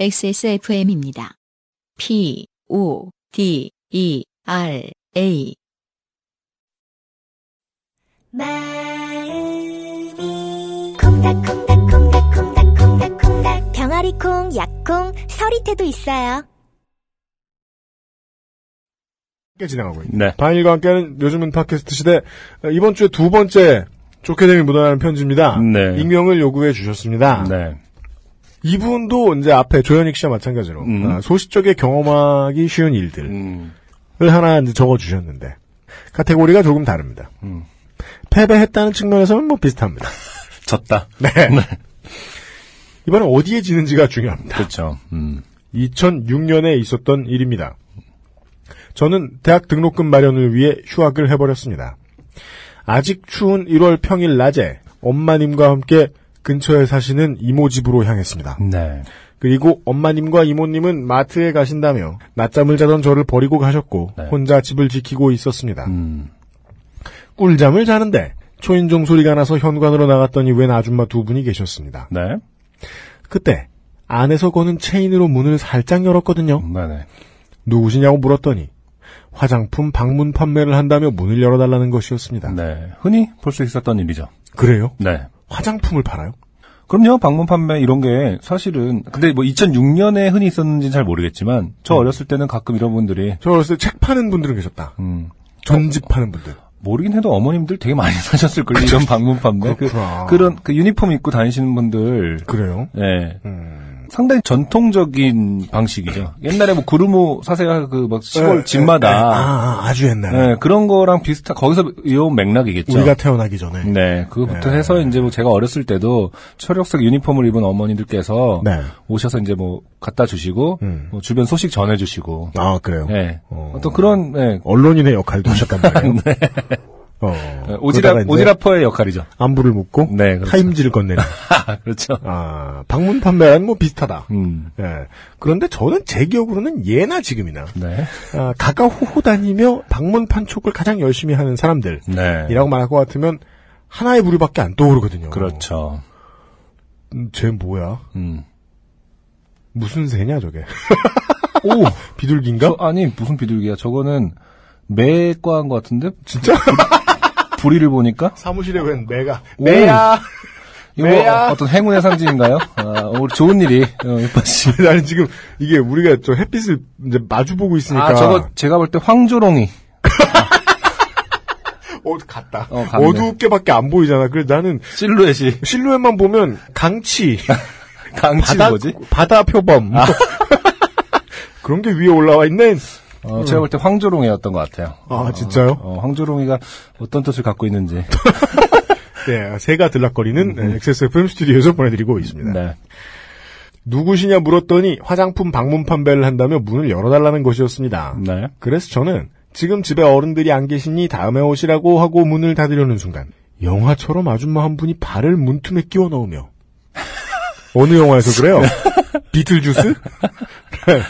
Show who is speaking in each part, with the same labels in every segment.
Speaker 1: XSFM입니다. P, O, D, E, R, A.
Speaker 2: 마음이 콩닥콩닥콩닥콩닥콩닥콩닥 병아리콩, 약콩, 서리태도 있어요.
Speaker 3: 함께 진행하고 있습니다.
Speaker 4: 네.
Speaker 3: 바인일과 함께하는 요즘은 팟캐스트 시대 어, 이번 주에 두 번째 좋게 됨이 묻어나는 편지입니다.
Speaker 4: 네.
Speaker 3: 익명을 요구해 주셨습니다.
Speaker 4: 네.
Speaker 3: 이분도 이제 앞에 조현익 씨와 마찬가지로
Speaker 4: 음.
Speaker 3: 아, 소시적에 경험하기 쉬운 일들을
Speaker 4: 음.
Speaker 3: 하나 이제 적어 주셨는데 카테고리가 조금 다릅니다.
Speaker 4: 음.
Speaker 3: 패배했다는 측면에서는 뭐 비슷합니다.
Speaker 4: 졌다.
Speaker 3: 네. 이번에 어디에 지는지가 중요합니다.
Speaker 4: 그렇죠. 음.
Speaker 3: 2006년에 있었던 일입니다. 저는 대학 등록금 마련을 위해 휴학을 해버렸습니다. 아직 추운 1월 평일 낮에 엄마님과 함께 근처에 사시는 이모 집으로 향했습니다.
Speaker 4: 네.
Speaker 3: 그리고 엄마님과 이모님은 마트에 가신다며 낮잠을 자던 저를 버리고 가셨고
Speaker 4: 네.
Speaker 3: 혼자 집을 지키고 있었습니다.
Speaker 4: 음.
Speaker 3: 꿀잠을 자는데 초인종 소리가 나서 현관으로 나갔더니 웬 아줌마 두 분이 계셨습니다.
Speaker 4: 네.
Speaker 3: 그때 안에서 거는 체인으로 문을 살짝 열었거든요.
Speaker 4: 네네.
Speaker 3: 누구시냐고 물었더니 화장품 방문 판매를 한다며 문을 열어달라는 것이었습니다.
Speaker 4: 네. 흔히 볼 수 있었던 일이죠.
Speaker 3: 그래요?
Speaker 4: 네.
Speaker 3: 화장품을 팔아요?
Speaker 4: 그럼요, 방문 판매 이런 게 사실은, 근데 뭐 2006년에 흔히 있었는지는 잘 모르겠지만, 저
Speaker 3: 음.
Speaker 4: 어렸을 때는 가끔 이런 분들이,
Speaker 3: 저 어렸을 때 책 파는 분들은 계셨다.
Speaker 4: 음,
Speaker 3: 전집 파는 분들.
Speaker 4: 모르긴 해도 어머님들 되게 많이 사셨을 걸요, 이런 방문 판매. 그. 그런, 그 유니폼 입고 다니시는 분들,
Speaker 3: 그래요?
Speaker 4: 예.
Speaker 3: 음.
Speaker 4: 상당히 전통적인 방식이죠. 옛날에 뭐 구르모 사세요, 그막 시골
Speaker 3: 에,
Speaker 4: 집마다.
Speaker 3: 에, 에, 아, 아 주 옛날에.
Speaker 4: 예, 그런 거랑 비슷한, 거기서 이어온 맥락이겠죠.
Speaker 3: 우리가 태어나기 전에.
Speaker 4: 네, 그거부터
Speaker 3: 네.
Speaker 4: 해서 이제 뭐 제가 어렸을 때도 초록색 유니폼을 입은 어머니들께서
Speaker 3: 네.
Speaker 4: 오셔서 이제 뭐 갖다 주시고
Speaker 3: 음.
Speaker 4: 뭐 주변 소식 전해 주시고
Speaker 3: 아, 그래요?
Speaker 4: 예.
Speaker 3: 어.
Speaker 4: 어. 떤 그런 예.
Speaker 3: 언론인의 역할도 하셨단 말이에요. 어. 그러다가 이제
Speaker 4: 오지랖퍼의 역할이죠.
Speaker 3: 안부를 묻고
Speaker 4: 네, 그렇죠.
Speaker 3: 타임지를 건네는.
Speaker 4: 그렇죠.
Speaker 3: 아, 방문 판매는 뭐 비슷하다.
Speaker 4: 음.
Speaker 3: 예. 그런데 저는 제 기억으로는 예나 지금이나
Speaker 4: 네.
Speaker 3: 아, 가가호호 다니며 방문 판촉을 가장 열심히 하는 사람들이라고
Speaker 4: 네.
Speaker 3: 말할 것 같으면 하나의 부류밖에 안 떠오르거든요.
Speaker 4: 그렇죠.
Speaker 3: 음, 쟤 뭐야?
Speaker 4: 음.
Speaker 3: 무슨 새냐 저게?
Speaker 4: 오,
Speaker 3: 비둘기인가?
Speaker 4: 저, 아니 무슨 비둘기야? 저거는 매과인 것 같은데
Speaker 3: 진짜?
Speaker 4: 부리를 보니까
Speaker 3: 사무실에 웬 매가
Speaker 4: 오.
Speaker 3: 매야.
Speaker 4: 이거
Speaker 3: 매야.
Speaker 4: 어떤 행운의 상징인가요? 아, 우리 좋은 일이 어, 씨.
Speaker 3: 나는 지금 이게 우리가 저 햇빛을 이제 마주 보고 있으니까
Speaker 4: 아, 저거 제가 볼 때 황조롱이.
Speaker 3: 어 같다.
Speaker 4: 어.
Speaker 3: 어둡게밖에 안 보이잖아. 그래서 나는
Speaker 4: 실루엣이.
Speaker 3: 실루엣만 보면 강치,
Speaker 4: 강치
Speaker 3: 바다
Speaker 4: 뭐지?
Speaker 3: 바다 표범 그런 게 위에 올라와 있네.
Speaker 4: 어, 제가 볼 때 황조롱이었던 것 같아요.
Speaker 3: 아 진짜요?
Speaker 4: 어, 황조롱이가 어떤 뜻을 갖고 있는지.
Speaker 3: 네, 새가 들락거리는 네, XSFM 스튜디오에서 보내드리고 있습니다.
Speaker 4: 네.
Speaker 3: 누구시냐 물었더니 화장품 방문 판매를 한다며 문을 열어달라는 것이었습니다.
Speaker 4: 네.
Speaker 3: 그래서 저는 지금 집에 어른들이 안 계시니 다음에 오시라고 하고 문을 닫으려는 순간 영화처럼 아줌마 한 분이 발을 문틈에 끼워 넣으며 어느 영화에서 그래요? 비틀주스? 네.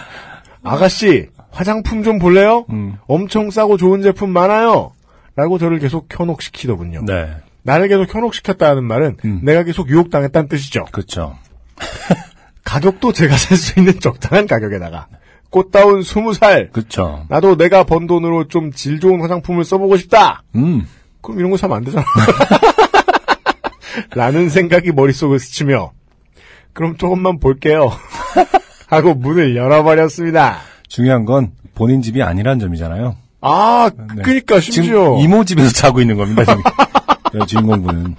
Speaker 3: 아가씨 화장품 좀 볼래요?
Speaker 4: 음.
Speaker 3: 엄청 싸고 좋은 제품 많아요. 라고 저를 계속 현혹시키더군요.
Speaker 4: 네.
Speaker 3: 나를 계속 현혹시켰다는 말은
Speaker 4: 음.
Speaker 3: 내가 계속 유혹당했다는 뜻이죠.
Speaker 4: 그렇죠.
Speaker 3: 가격도 제가 살 수 있는 적당한 가격에다가 꽃다운 스무 살
Speaker 4: 그렇죠.
Speaker 3: 나도 내가 번 돈으로 좀 질 좋은 화장품을 써보고 싶다.
Speaker 4: 음.
Speaker 3: 그럼 이런 거 사면 안 되잖아. 라는 생각이 머릿속을 스치며 그럼 조금만 볼게요. 하고 문을 열어버렸습니다.
Speaker 4: 중요한 건 본인 집이 아니란 점이잖아요.
Speaker 3: 아,
Speaker 4: 네.
Speaker 3: 그니까 심지어
Speaker 4: 이모 집에서 자고 있는 겁니다, 지금. 네, 주인공분은.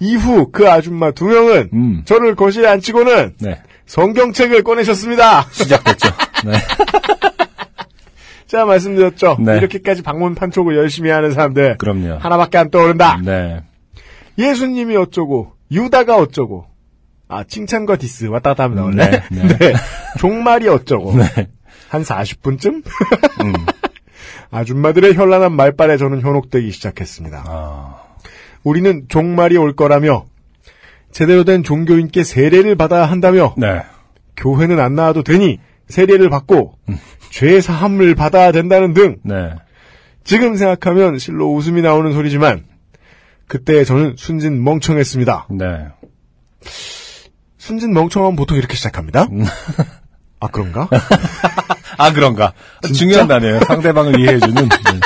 Speaker 3: 이후 그 아줌마 두 명은
Speaker 4: 음.
Speaker 3: 저를 거실에 앉히고는
Speaker 4: 네.
Speaker 3: 성경책을 꺼내셨습니다.
Speaker 4: 시작됐죠. 네.
Speaker 3: 제가 말씀드렸죠.
Speaker 4: 네.
Speaker 3: 이렇게까지 방문 판촉을 열심히 하는 사람들
Speaker 4: 그럼요.
Speaker 3: 하나밖에 안 떠오른다.
Speaker 4: 네.
Speaker 3: 예수님이 어쩌고 유다가 어쩌고 아 칭찬과 디스 왔다 갔다 하면 나오네.
Speaker 4: 네, 네.
Speaker 3: 종말이 어쩌고
Speaker 4: 네.
Speaker 3: 한 40분쯤
Speaker 4: 음.
Speaker 3: 아줌마들의 현란한 말빨에 저는 현혹되기 시작했습니다.
Speaker 4: 아.
Speaker 3: 우리는 종말이 올 거라며 제대로 된 종교인께 세례를 받아야 한다며
Speaker 4: 네.
Speaker 3: 교회는 안 나와도 되니 세례를 받고 죄 사함을 받아야 된다는 등
Speaker 4: 네.
Speaker 3: 지금 생각하면 실로 웃음이 나오는 소리지만 그때 저는 순진 멍청했습니다.
Speaker 4: 네.
Speaker 3: 순진 멍청하면 보통 이렇게 시작합니다. 아 그런가?
Speaker 4: 아, 그런가. 중요한 단어예요. 상대방을 이해해주는. 네.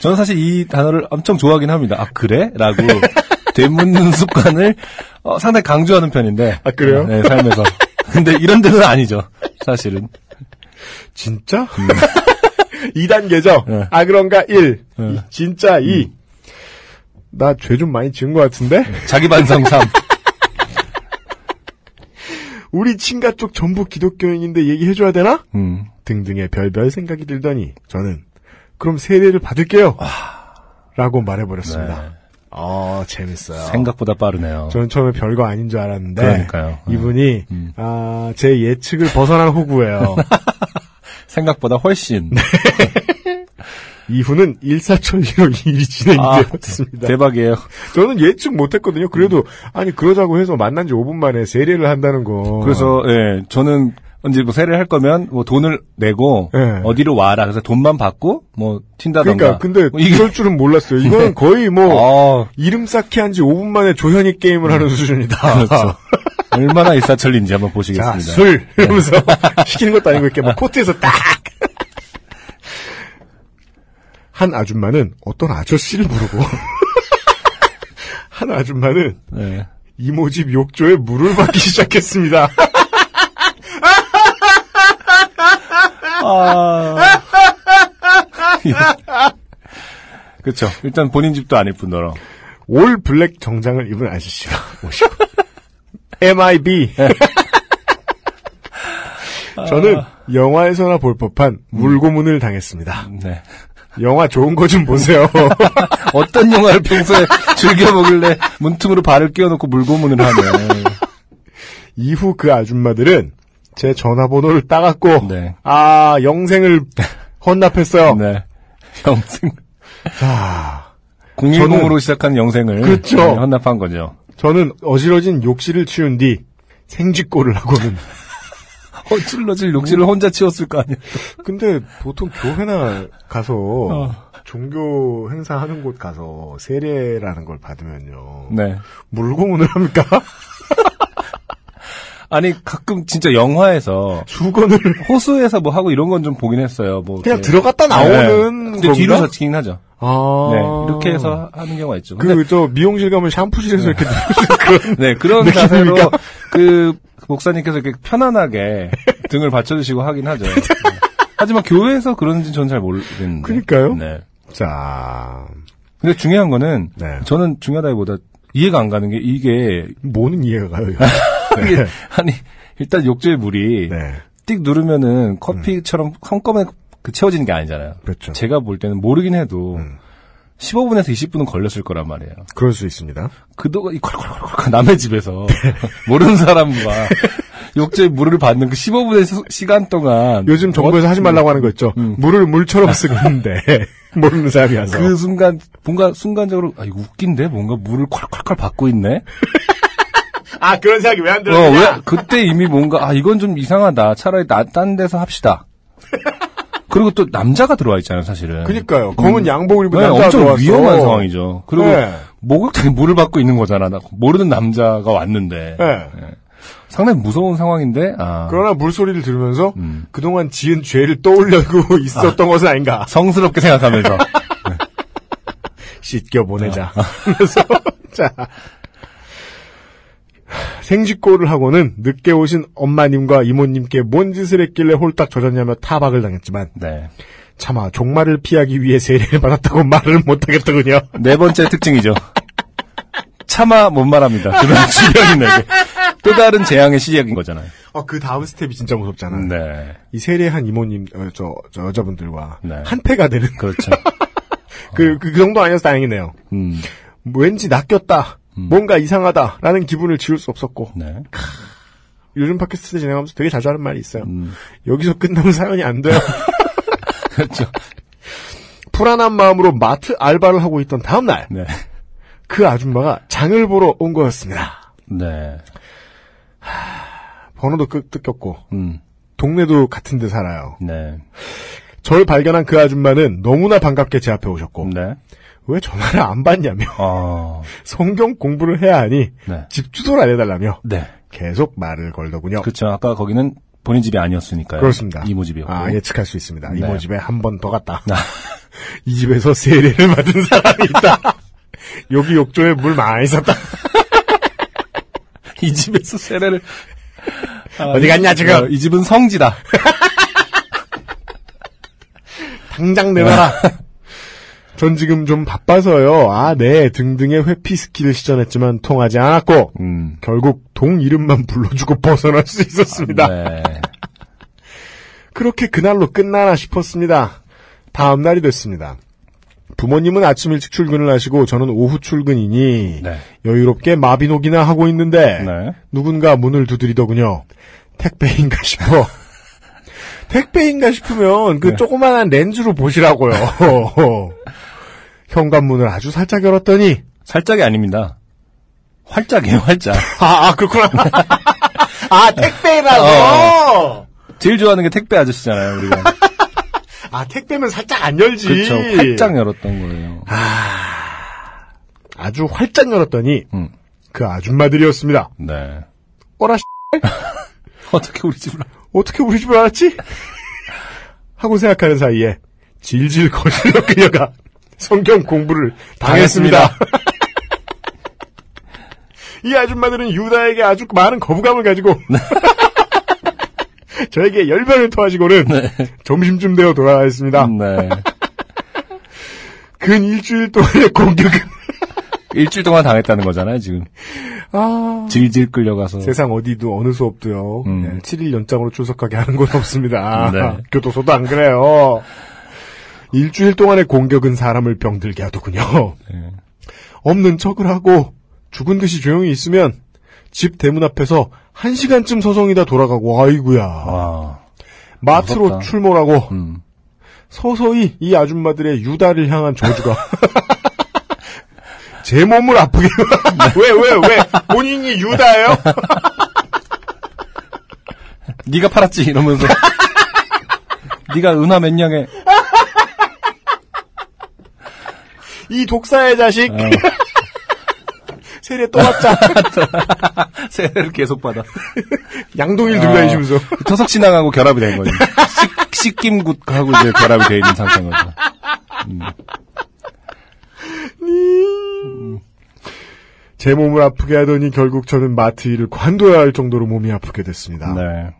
Speaker 4: 저는 사실 이 단어를 엄청 좋아하긴 합니다. 아, 그래? 라고 되묻는 습관을 어, 상당히 강조하는 편인데.
Speaker 3: 아, 그래요?
Speaker 4: 네, 삶에서. 근데 이런 데는 아니죠. 사실은.
Speaker 3: 진짜? 2단계죠?
Speaker 4: 네.
Speaker 3: 아 그런가? 1.
Speaker 4: 네.
Speaker 3: 진짜 2. 나죄 좀 많이 지은 것 같은데?
Speaker 4: 자기 반성 3.
Speaker 3: 우리 친가 쪽 전부 기독교인인데 얘기해줘야 되나?
Speaker 4: 음.
Speaker 3: 등등의 별별 생각이 들더니 저는 그럼 세례를 받을게요. 라고 말해버렸습니다.
Speaker 4: 네.
Speaker 3: 어 재밌어요.
Speaker 4: 생각보다 빠르네요.
Speaker 3: 저는 처음에 별거 아닌 줄 알았는데
Speaker 4: 그러니까요.
Speaker 3: 이분이
Speaker 4: 음.
Speaker 3: 아, 제 예측을 벗어난 호구예요.
Speaker 4: 생각보다 훨씬.
Speaker 3: 네. 이후는 일사천리로 일이 진행이
Speaker 4: 아,
Speaker 3: 되었습니다.
Speaker 4: 대박이에요.
Speaker 3: 저는 예측 못했거든요. 그래도 아니 그러자고 해서 만난 지 5분 만에 세례를 한다는 거.
Speaker 4: 그래서, 예, 저는, 이제 뭐 세례를 할 거면, 뭐 돈을 내고,
Speaker 3: 예.
Speaker 4: 어디로 와라. 그래서 돈만 받고, 뭐, 튄다던가.
Speaker 3: 그러니까 근데
Speaker 4: 뭐
Speaker 3: 이럴 줄은 몰랐어요. 이거는 거의 뭐
Speaker 4: 아,
Speaker 3: 이름 쌓기 한 지 5분 만에 조현이 게임을 하는 수준이다.
Speaker 4: 그렇죠. 얼마나 일사천리인지 한번
Speaker 3: 자,
Speaker 4: 보시겠습니다.
Speaker 3: 술! 이러면서 시키는 것도 아니고 이렇게 막 코트에서 딱! 한 아줌마는 어떤 아저씨를 부르고 한 아줌마는
Speaker 4: 네.
Speaker 3: 이모 집 욕조에 물을 받기 시작했습니다.
Speaker 4: 아. 그렇죠. 일단 본인 집도 아닐 뿐더러.
Speaker 3: 올 블랙 정장을 입은 아저씨가 오시고 MIB 저는 영화에서나 볼 법한 물고문을 당했습니다.
Speaker 4: 네.
Speaker 3: 영화 좋은 거 좀 보세요.
Speaker 4: 어떤 영화를 평소에 즐겨 보길래 문틈으로 발을 끼워놓고 물고문을 하네.
Speaker 3: 이후 그 아줌마들은 제 전화번호를 따갔고
Speaker 4: 네.
Speaker 3: 아 영생을 헌납했어요.
Speaker 4: 네. 영생.
Speaker 3: 자,
Speaker 4: 010으로 시작하는 영생을.
Speaker 3: 그렇죠.
Speaker 4: 네, 헌납한 거죠.
Speaker 3: 저는 어지러진 욕실을 치운 뒤 생쥐꼴을 하고는
Speaker 4: 어 찔러질 욕실을 혼자 치웠을 거 아니야.
Speaker 3: 근데 보통 교회나 가서
Speaker 4: 어.
Speaker 3: 종교 행사하는 곳 가서 세례라는 걸 받으면요
Speaker 4: 네.
Speaker 3: 물고문을 합니까?
Speaker 4: 아니, 가끔 진짜 영화에서
Speaker 3: 수건을
Speaker 4: 호수에서 뭐 하고 이런 건 좀 보긴 했어요. 뭐
Speaker 3: 그냥. 들어갔다 나오는
Speaker 4: 네. 근데? 뒤로 젖히긴 하죠.
Speaker 3: 아
Speaker 4: 네. 이렇게 해서 하는 경우가 있죠.
Speaker 3: 그 저 미용실 가면 샴푸실에서 이렇게 누르시는 그런
Speaker 4: 네, 그런? 자세로 그 목사님께서 이렇게 편안하게 등을 받쳐주시고 하긴 하죠. 네. 하지만 교회에서 그런지 저는 잘 모르겠는데.
Speaker 3: 그러니까요.
Speaker 4: 네.
Speaker 3: 자
Speaker 4: 근데 중요한 거는
Speaker 3: 네.
Speaker 4: 저는 중요하다기보다 이해가 안 가는 게 이게
Speaker 3: 뭐는 이해가 가요.
Speaker 4: 이게 아니 일단 욕조의 물이
Speaker 3: 네,
Speaker 4: 띡 누르면은 커피처럼 한꺼번에 그 채워지는 게 아니잖아요.
Speaker 3: 그렇죠.
Speaker 4: 제가 볼 때는 모르긴 해도
Speaker 3: 음.
Speaker 4: 15분에서 20분은 걸렸을 거란 말이에요.
Speaker 3: 그럴 수 있습니다.
Speaker 4: 그동안 이 콸콸콸콸 남의 집에서 모르는 사람과 욕조에 물을 받는 그 15분의 시간 동안
Speaker 3: 요즘 정부에서 하지 말라고 하는 거 있죠.
Speaker 4: 음.
Speaker 3: 물을 물처럼 쓰는데 모르는 사람이 와서.
Speaker 4: 그 순간 뭔가 순간적으로 아 이거 웃긴데 뭔가 물을 콸콸콸 받고 있네.
Speaker 3: 아 그런 생각이
Speaker 4: 왜안어왜 그때 이미 뭔가 아 이건 좀 이상하다. 차라리 나, 딴 데서 합시다. 그리고 또 남자가 들어와 있잖아요, 사실은.
Speaker 3: 그니까요. 검은 양복을 입은
Speaker 4: 네,
Speaker 3: 남자가
Speaker 4: 엄청
Speaker 3: 들어왔어.
Speaker 4: 위험한 상황이죠. 그리고
Speaker 3: 네.
Speaker 4: 목욕탕에 물을 받고 있는 거잖아. 나 모르는 남자가 왔는데
Speaker 3: 네.
Speaker 4: 상당히 무서운 상황인데. 아,
Speaker 3: 그러나 물소리를 들으면서
Speaker 4: 음.
Speaker 3: 그동안 지은 죄를 떠올려고 있었던 것은 아닌가.
Speaker 4: 성스럽게 생각하면서
Speaker 3: 씻겨 보내자.
Speaker 4: 어.
Speaker 3: 그래서 자 생쥐꼴을 하고는 늦게 오신 엄마님과 이모님께 뭔 짓을 했길래 홀딱 젖었냐며 타박을 당했지만
Speaker 4: 네.
Speaker 3: 차마 종말을 피하기 위해 세례를 받았다고 말을 못하겠더군요.
Speaker 4: 네 번째 특징이죠. 차마 못 말합니다. 그런 주변인에게 또 다른 재앙의 시작인 거잖아요.
Speaker 3: 어, 그 다음 스텝이 진짜 무섭잖아요.
Speaker 4: 네,
Speaker 3: 이 세례한 이모님, 어, 저, 저 여자분들과
Speaker 4: 네.
Speaker 3: 한패가 되는
Speaker 4: 그렇죠.
Speaker 3: 그, 그, 그 정도 아니어서 다행이네요.
Speaker 4: 음,
Speaker 3: 왠지 낚였다. 뭔가 이상하다. 라는 기분을 지울 수 없었고.
Speaker 4: 네,
Speaker 3: 요즘 팟캐스트 진행하면서 되게 자주 하는 말이 있어요.
Speaker 4: 음,
Speaker 3: 여기서 끝나면 사연이 안 돼요.
Speaker 4: 그렇죠.
Speaker 3: 불안한 마음으로 마트 알바를 하고 있던 다음 날,
Speaker 4: 네,
Speaker 3: 그 아줌마가 장을 보러 온 거였습니다.
Speaker 4: 네,
Speaker 3: 번호도 끄, 뜯겼고,
Speaker 4: 음,
Speaker 3: 동네도 같은 데 살아요.
Speaker 4: 네,
Speaker 3: 절 발견한 그 아줌마는 너무나 반갑게 제 앞에 오셨고,
Speaker 4: 네,
Speaker 3: 왜 전화를 안 받냐며,
Speaker 4: 아,
Speaker 3: 성경 공부를 해야 하니,
Speaker 4: 네,
Speaker 3: 집 주소를 알려달라며,
Speaker 4: 네,
Speaker 3: 계속 말을 걸더군요.
Speaker 4: 그렇죠. 아까 거기는 본인 집이 아니었으니까요.
Speaker 3: 그렇습니다.
Speaker 4: 이모 집이었고.
Speaker 3: 아, 예측할 수 있습니다.
Speaker 4: 네.
Speaker 3: 이모 집에 한 번 더 갔다.
Speaker 4: 아.
Speaker 3: 이 집에서 세례를 받은 사람이 있다. 여기 욕조에 물 많이 썼다.
Speaker 4: 이 집에서 세례를 아,
Speaker 3: 어디
Speaker 4: 이-
Speaker 3: 갔냐, 지금?
Speaker 4: 어, 이 집은 성지다.
Speaker 3: 당장 내놔라. 전 지금 좀 바빠서요. 아, 네. 등등의 회피 스킬을 시전했지만 통하지 않았고,
Speaker 4: 음.
Speaker 3: 결국 동 이름만 불러주고 벗어날 수 있었습니다.
Speaker 4: 네.
Speaker 3: 그렇게 그날로 끝나나 싶었습니다. 다음 날이 됐습니다. 부모님은 아침 일찍 출근을 하시고 저는 오후 출근이니
Speaker 4: 네.
Speaker 3: 여유롭게 마비노기나 하고 있는데
Speaker 4: 네.
Speaker 3: 누군가 문을 두드리더군요. 택배인가 싶어. 택배인가 싶으면 그
Speaker 4: 네.
Speaker 3: 조그만한 렌즈로 보시라고요. 현관문을 아주 살짝 열었더니
Speaker 4: 살짝이 아닙니다. 활짝이에요, 활짝.
Speaker 3: 아, 아, 그렇구나. 아 택배라고.
Speaker 4: 제일 좋아하는 게 택배 아저씨잖아요, 우리가.
Speaker 3: 아 택배면 살짝 안 열지.
Speaker 4: 그렇죠. 활짝 열었던 거예요.
Speaker 3: 아주 활짝 열었더니
Speaker 4: 음.
Speaker 3: 그 아줌마들이었습니다.
Speaker 4: 네.
Speaker 3: 어라
Speaker 4: 어떻게 우리 집을
Speaker 3: 어떻게 우리 집을 알았지? 하고 생각하는 사이에 질질 거리러 그녀가 성경 공부를 당했습니다. 이 아줌마들은 유다에게 아주 많은 거부감을 가지고 저에게 열변을 토하시고는 점심쯤 되어 돌아가셨습니다.
Speaker 4: 네.
Speaker 3: 근 일주일 동안의 공격은
Speaker 4: 일주일 동안 당했다는 거잖아요, 지금.
Speaker 3: 아,
Speaker 4: 질질 끌려가서.
Speaker 3: 세상 어디도 어느 수업도요.
Speaker 4: 음.
Speaker 3: 네, 7일 연장으로 출석하게 하는 건 없습니다.
Speaker 4: 네.
Speaker 3: 교도소도 안 그래요. 일주일 동안의 공격은 사람을 병들게 하더군요.
Speaker 4: 네.
Speaker 3: 없는 척을 하고 죽은 듯이 조용히 있으면 집 대문 앞에서 한 시간쯤 서성이다 돌아가고 아이구야.
Speaker 4: 와.
Speaker 3: 마트로
Speaker 4: 무섭다.
Speaker 3: 출몰하고
Speaker 4: 음.
Speaker 3: 서서히 이 아줌마들의 유다를 향한 저주가 제 몸을 아프게 왜왜왜 본인이 유다예요?
Speaker 4: 네가 팔았지 이러면서. 네가 은하 몇 냥에
Speaker 3: 이 독사의 자식
Speaker 4: 어,
Speaker 3: 세례 또 왔자
Speaker 4: 세례를 계속 받아.
Speaker 3: 양동일
Speaker 4: 어.
Speaker 3: 들고 다니시면서
Speaker 4: 토속 신앙하고 결합이 된 거지. 식, 식김굿하고 이제 결합이 돼 있는 상태인 거죠.
Speaker 3: 제 몸을 아프게 하더니 결국 저는 마트 일을 관둬야 할 정도로 몸이 아프게 됐습니다.
Speaker 4: 네.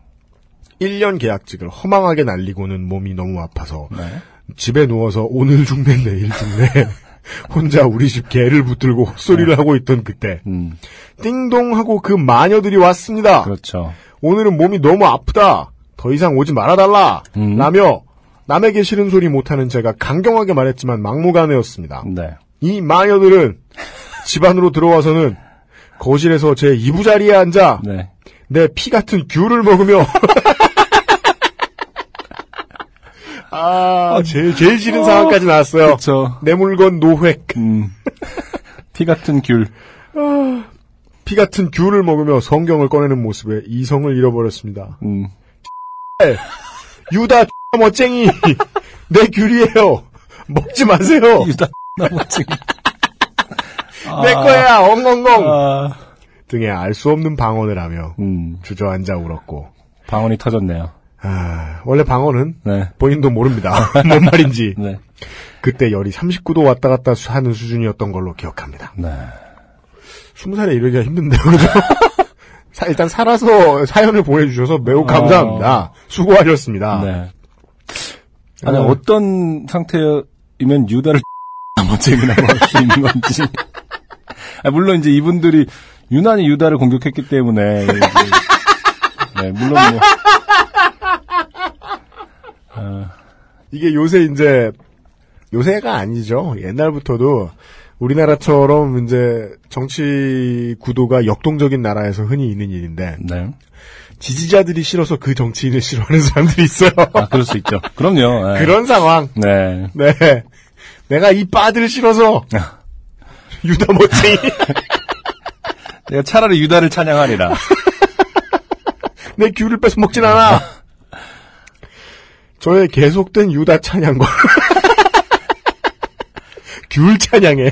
Speaker 3: 1년 계약직을 허망하게 날리고는 몸이 너무 아파서
Speaker 4: 네.
Speaker 3: 집에 누워서 오늘 죽네 내일 죽네 혼자 우리 집 개를 붙들고 헛소리를 하고 있던 그때
Speaker 4: 음,
Speaker 3: 띵동 하고 그 마녀들이 왔습니다.
Speaker 4: 그렇죠.
Speaker 3: 오늘은 몸이 너무 아프다. 더 이상 오지 말아달라.
Speaker 4: 음.
Speaker 3: 라며 남에게 싫은 소리 못하는 제가 강경하게 말했지만 막무가내였습니다.
Speaker 4: 네.
Speaker 3: 이 마녀들은 집 안으로 들어와서는 거실에서 제 이부자리에 앉아
Speaker 4: 네.
Speaker 3: 내 피 같은 귤을 먹으며 아, 제일, 제일 싫은 상황까지 나왔어요.
Speaker 4: 그렇죠.
Speaker 3: 내 물건 노획.
Speaker 4: 음. 피 같은 귤.
Speaker 3: 피 같은 귤을 먹으며 성경을 꺼내는 모습에 이성을 잃어버렸습니다.
Speaker 4: 음.
Speaker 3: 유다 멋쟁이 내 귤이에요. 먹지 마세요.
Speaker 4: 유다 나머지.
Speaker 3: 내 거야. 엉엉엉.
Speaker 4: 아.
Speaker 3: 등에 알수 없는 방언을 하며
Speaker 4: 음.
Speaker 3: 주저앉아 울었고.
Speaker 4: 방언이 터졌네요.
Speaker 3: 아, 원래 방언은
Speaker 4: 네.
Speaker 3: 본인도 모릅니다. 뭔 말인지.
Speaker 4: 네.
Speaker 3: 그때 열이 39도 왔다 갔다 하는 수준이었던 걸로 기억합니다.
Speaker 4: 네.
Speaker 3: 20살에 이러기가 힘든데요, 그죠? 사- 일단 살아서 사연을 보내주셔서 매우 감사합니다. 수고하셨습니다.
Speaker 4: 네. 아니,
Speaker 3: 어.
Speaker 4: 어떤 상태이면 유다를 나머지나 할수 있는 건지. 아, 물론 이제 이분들이 유난히 유다를 공격했기 때문에. 이제, 네, 물론 뭐.
Speaker 3: 이게 요새 이제 요새가 아니죠. 옛날부터도 우리나라처럼 이제 정치 구도가 역동적인 나라에서 흔히 있는 일인데
Speaker 4: 네.
Speaker 3: 지지자들이 싫어서 그 정치인을 싫어하는 사람들이 있어요.
Speaker 4: 아, 그럴 수 있죠. 그럼요. 네.
Speaker 3: 그런 상황.
Speaker 4: 네.
Speaker 3: 네. 내가 이 빠들 싫어서 유다 멋쟁이
Speaker 4: 내가 차라리 유다를 찬양하리라.
Speaker 3: 내 귤을 뺏어 먹진 않아. 저의 계속된 유다 찬양과 귤 찬양에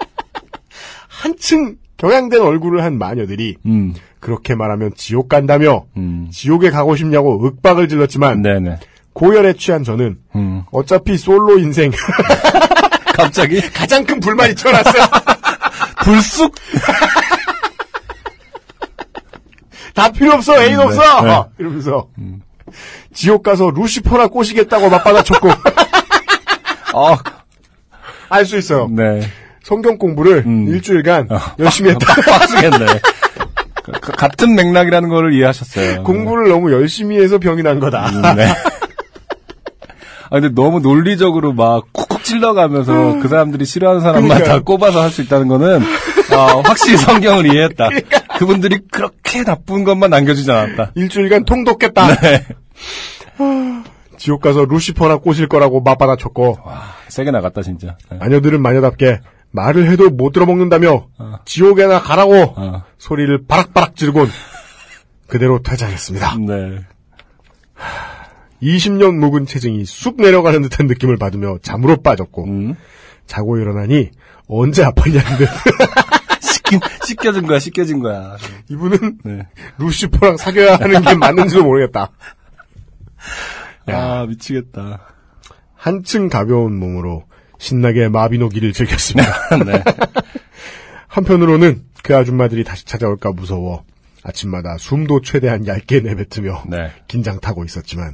Speaker 3: 한층 경향된 얼굴을 한 마녀들이
Speaker 4: 음,
Speaker 3: 그렇게 말하면 지옥 간다며
Speaker 4: 음.
Speaker 3: 지옥에 가고 싶냐고 윽박을 질렀지만
Speaker 4: 네네.
Speaker 3: 고열에 취한 저는
Speaker 4: 음.
Speaker 3: 어차피 솔로 인생
Speaker 4: 갑자기
Speaker 3: 가장 큰 불만이 튀어났어요.
Speaker 4: 불쑥
Speaker 3: 다 필요 없어 애인
Speaker 4: 네,
Speaker 3: 없어
Speaker 4: 네.
Speaker 3: 이러면서 지옥 가서 루시퍼나 꼬시겠다고 맞받아쳤고
Speaker 4: 아,
Speaker 3: 알수 있어요.
Speaker 4: 네.
Speaker 3: 성경 공부를
Speaker 4: 음.
Speaker 3: 일주일간 열심히 했다.
Speaker 4: 빡빡하겠네. 가- 같은 맥락이라는 거를 이해하셨어요.
Speaker 3: 공부를 너무 열심히 해서 병이 난 거다.
Speaker 4: 음, 네. 아, 근데 너무 논리적으로 막 쿡쿡 찔러가면서 그 사람들이 싫어하는 사람만
Speaker 3: 그러니까요.
Speaker 4: 다 꼽아서 할 수 있다는 거는, 아, 확실히 성경을 이해했다. 그 분들이 그렇게 나쁜 것만 남겨주지 않았다.
Speaker 3: 일주일간 통독했다.
Speaker 4: 네.
Speaker 3: 지옥 가서 루시퍼나 꼬실 거라고 맞받아 쳤고
Speaker 4: 와, 세게 나갔다, 진짜. 네.
Speaker 3: 마녀들은 마녀답게 말을 해도 못 들어먹는다며 지옥에나 가라고
Speaker 4: 어.
Speaker 3: 소리를 바락바락 지르곤 그대로 퇴장했습니다.
Speaker 4: 네.
Speaker 3: 20년 묵은 체증이 쑥 내려가는 듯한 느낌을 받으며 잠으로 빠졌고
Speaker 4: 음.
Speaker 3: 자고 일어나니 언제 아팠냐는 듯
Speaker 4: 씻겨진 거야, 씻겨진 거야.
Speaker 3: 이분은
Speaker 4: 네.
Speaker 3: 루시퍼랑 사귀어야 하는 게 맞는지도 모르겠다.
Speaker 4: 아, 미치겠다.
Speaker 3: 한층 가벼운 몸으로 신나게 마비노기를 즐겼습니다.
Speaker 4: 네.
Speaker 3: 한편으로는 그 아줌마들이 다시 찾아올까 무서워 아침마다 숨도 최대한 얇게 내뱉으며
Speaker 4: 네.
Speaker 3: 긴장 타고 있었지만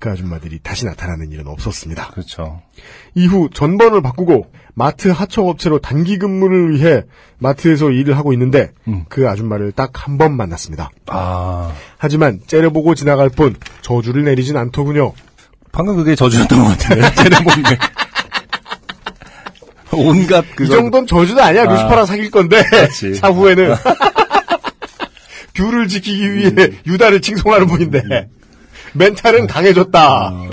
Speaker 3: 그 아줌마들이 다시 나타나는 일은 없었습니다.
Speaker 4: 그렇죠.
Speaker 3: 이후 전번을 바꾸고 마트 하청업체로 단기 근무를 위해 마트에서 일을 하고 있는데
Speaker 4: 음.
Speaker 3: 그 아줌마를 딱 한 번 만났습니다.
Speaker 4: 아,
Speaker 3: 하지만 째려보고 지나갈 뿐 저주를 내리진 않더군요.
Speaker 4: 방금 그게 저주였던 것 같은데. 째려보는데. 온갖 그거.
Speaker 3: 이 정도는 저주도 아니야.
Speaker 4: 아.
Speaker 3: 루시퍼랑 사귈 건데
Speaker 4: 그렇지.
Speaker 3: 사후에는 귤을 지키기 위해
Speaker 4: 음.
Speaker 3: 유다를 칭송하는 분인데 멘탈은 강해졌다.
Speaker 4: 어,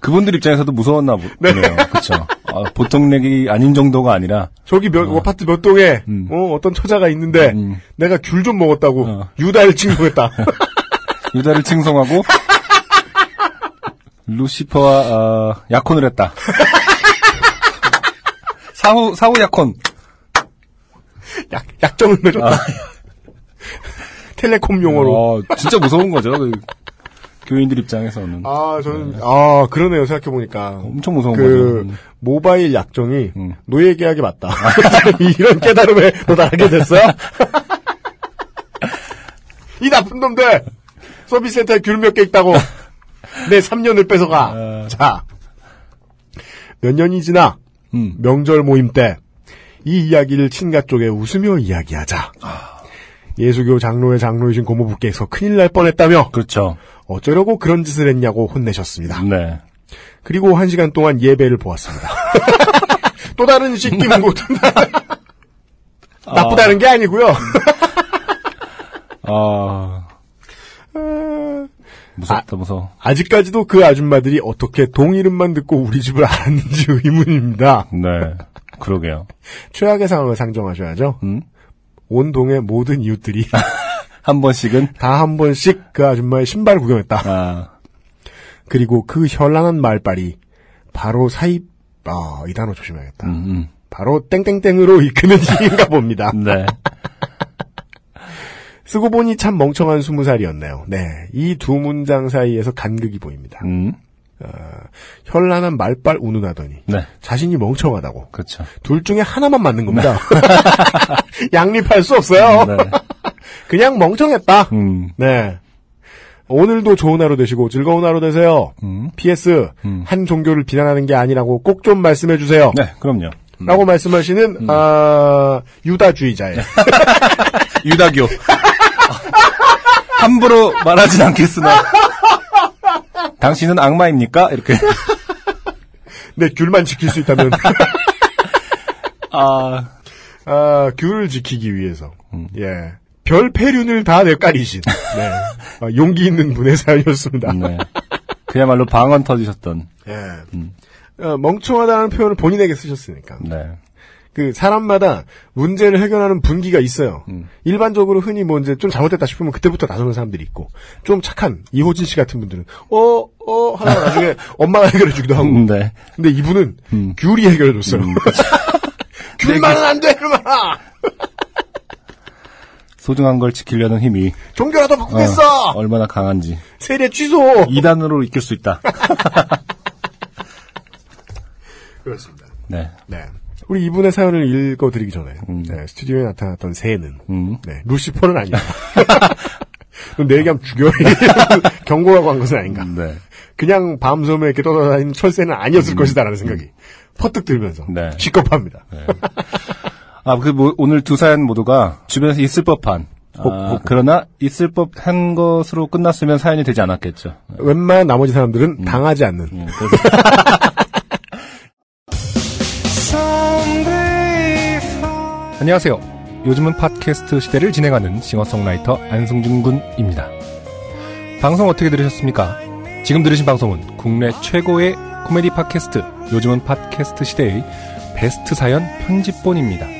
Speaker 4: 그분들 입장에서도 무서웠나 보-
Speaker 3: 네.
Speaker 4: 보네요. 그렇죠. 아, 보통 렉이 아닌 정도가 아니라
Speaker 3: 저기 몇, 아파트 몇 동에
Speaker 4: 음.
Speaker 3: 어, 떤 처자가 있는데
Speaker 4: 음.
Speaker 3: 내가 귤 좀 먹었다고
Speaker 4: 어.
Speaker 3: 유다를 칭송했다.
Speaker 4: 유다를 칭송하고 루시퍼와 어, 약혼을 했다. 사후 사후 약혼.
Speaker 3: 약, 약정을 맺었다. 텔레콤 용어로.
Speaker 4: 어, 진짜 무서운 거죠. 그 교인들 입장에서는
Speaker 3: 아, 저는, 아, 그러네요, 생각해보니까.
Speaker 4: 엄청 무서운
Speaker 3: 그,
Speaker 4: 거죠.
Speaker 3: 모바일 약정이
Speaker 4: 음.
Speaker 3: 노예 계약이 맞다. 이런 깨달음에 도달하게 됐어요? 이 나쁜 놈들! 서비스 센터에 귤 몇 개 있다고. 내 3년을 뺏어가.
Speaker 4: 아.
Speaker 3: 자. 몇 년이 지나,
Speaker 4: 음.
Speaker 3: 명절 모임 때, 이 이야기를 친가 쪽에 웃으며 이야기하자. 예수교 장로의 장로이신 고모부께서 큰일 날 뻔했다며,
Speaker 4: 그렇죠.
Speaker 3: 어쩌려고 그런 짓을 했냐고 혼내셨습니다.
Speaker 4: 네.
Speaker 3: 그리고 한 시간 동안 예배를 보았습니다. 또 다른 씻기는 곳. 나쁘다는 게 아니고요.
Speaker 4: 아 무섭다 무서워.
Speaker 3: 아직까지도 그 아줌마들이 어떻게 동 이름만 듣고 우리 집을 알았는지 의문입니다.
Speaker 4: 네. 그러게요.
Speaker 3: 최악의 상황을 상정하셔야죠.
Speaker 4: 음?
Speaker 3: 온 동의 모든 이웃들이
Speaker 4: 한 번씩은
Speaker 3: 다 한 번씩 그 아줌마의 신발 구경했다.
Speaker 4: 아
Speaker 3: 그리고 그 현란한 말빨이 바로 사입, 아, 이 단어 조심해야겠다.
Speaker 4: 음,
Speaker 3: 바로 땡땡땡으로 이끄는 일인가 봅니다.
Speaker 4: 음. 네.
Speaker 3: 쓰고 보니 참 멍청한 스무 살이었네요. 네. 이 두 문장 사이에서 간극이 보입니다.
Speaker 4: 음.
Speaker 3: 현란한 말빨 운운하더니
Speaker 4: 네.
Speaker 3: 자신이 멍청하다고.
Speaker 4: 그렇죠.
Speaker 3: 둘 중에 하나만 맞는 겁니다. 양립할 수 없어요.
Speaker 4: 네.
Speaker 3: 그냥 멍청했다.
Speaker 4: 음.
Speaker 3: 네. 오늘도 좋은 하루 되시고 즐거운 하루 되세요.
Speaker 4: 음.
Speaker 3: PS
Speaker 4: 음.
Speaker 3: 한 종교를 비난하는 게 아니라고 꼭 좀 말씀해 주세요.
Speaker 4: 네, 그럼요. 음.
Speaker 3: 라고 말씀하시는 아, 유다주의자예요.
Speaker 4: 유다교. 함부로 말하진 않겠으나. 당신은 악마입니까? 이렇게.
Speaker 3: 네, 귤만 지킬 수 있다면
Speaker 4: 아,
Speaker 3: 아, 귤을 지키기 위해서
Speaker 4: 음.
Speaker 3: 예. 별 패륜을 다 내까리신 네. 아, 용기 있는 분의 사연이었습니다.
Speaker 4: 네. 그야말로 방언 터지셨던.
Speaker 3: 예. 어, 멍청하다는 표현을 본인에게 쓰셨으니까.
Speaker 4: 네.
Speaker 3: 그 사람마다 문제를 해결하는 분기가 있어요.
Speaker 4: 음.
Speaker 3: 일반적으로 흔히 뭐 이제 좀 잘못됐다 싶으면 그때부터 나서는 사람들이 있고 좀 착한 이호진 씨 같은 분들은 어어 하다가 나중에 엄마가 해결해 주기도 하고.
Speaker 4: 음, 네.
Speaker 3: 근데 이분은
Speaker 4: 음.
Speaker 3: 귤이 해결해 줬어요.
Speaker 4: 음,
Speaker 3: 귤만은 안 돼, 그러면
Speaker 4: 소중한 걸 지키려는 힘이
Speaker 3: 종교라도 바꾸겠어!
Speaker 4: 어, 얼마나 강한지
Speaker 3: 세례 취소!
Speaker 4: 2단으로 익힐 수 있다.
Speaker 3: 그렇습니다.
Speaker 4: 네.
Speaker 3: 네. 우리 이분의 사연을 읽어드리기 전에,
Speaker 4: 음.
Speaker 3: 네, 스튜디오에 나타났던 새는,
Speaker 4: 음.
Speaker 3: 네, 루시퍼는 아니다. 내 얘기하면 죽여. 경고라고 한 것은 아닌가.
Speaker 4: 네.
Speaker 3: 그냥 밤섬에 이렇게 떠돌아다니는 철새는 아니었을 것이다라는 생각이 퍼뜩 들면서
Speaker 4: 음. 네.
Speaker 3: 시겁합니다.
Speaker 4: 아, 그, 뭐, 오늘 두 사연 모두가 주변에서 있을 법한. 아,
Speaker 3: 혹, 혹.
Speaker 4: 그러나 있을 법한 것으로 끝났으면 사연이 되지 않았겠죠.
Speaker 3: 웬만한 나머지 사람들은
Speaker 4: 음.
Speaker 3: 당하지 않는
Speaker 4: 음, 안녕하세요. 요즘은 팟캐스트 시대를 진행하는 싱어송라이터 안승준 군입니다. 방송 어떻게 들으셨습니까? 지금 들으신 방송은 국내 최고의 코미디 팟캐스트 요즘은 팟캐스트 시대의 베스트 사연 편집본입니다.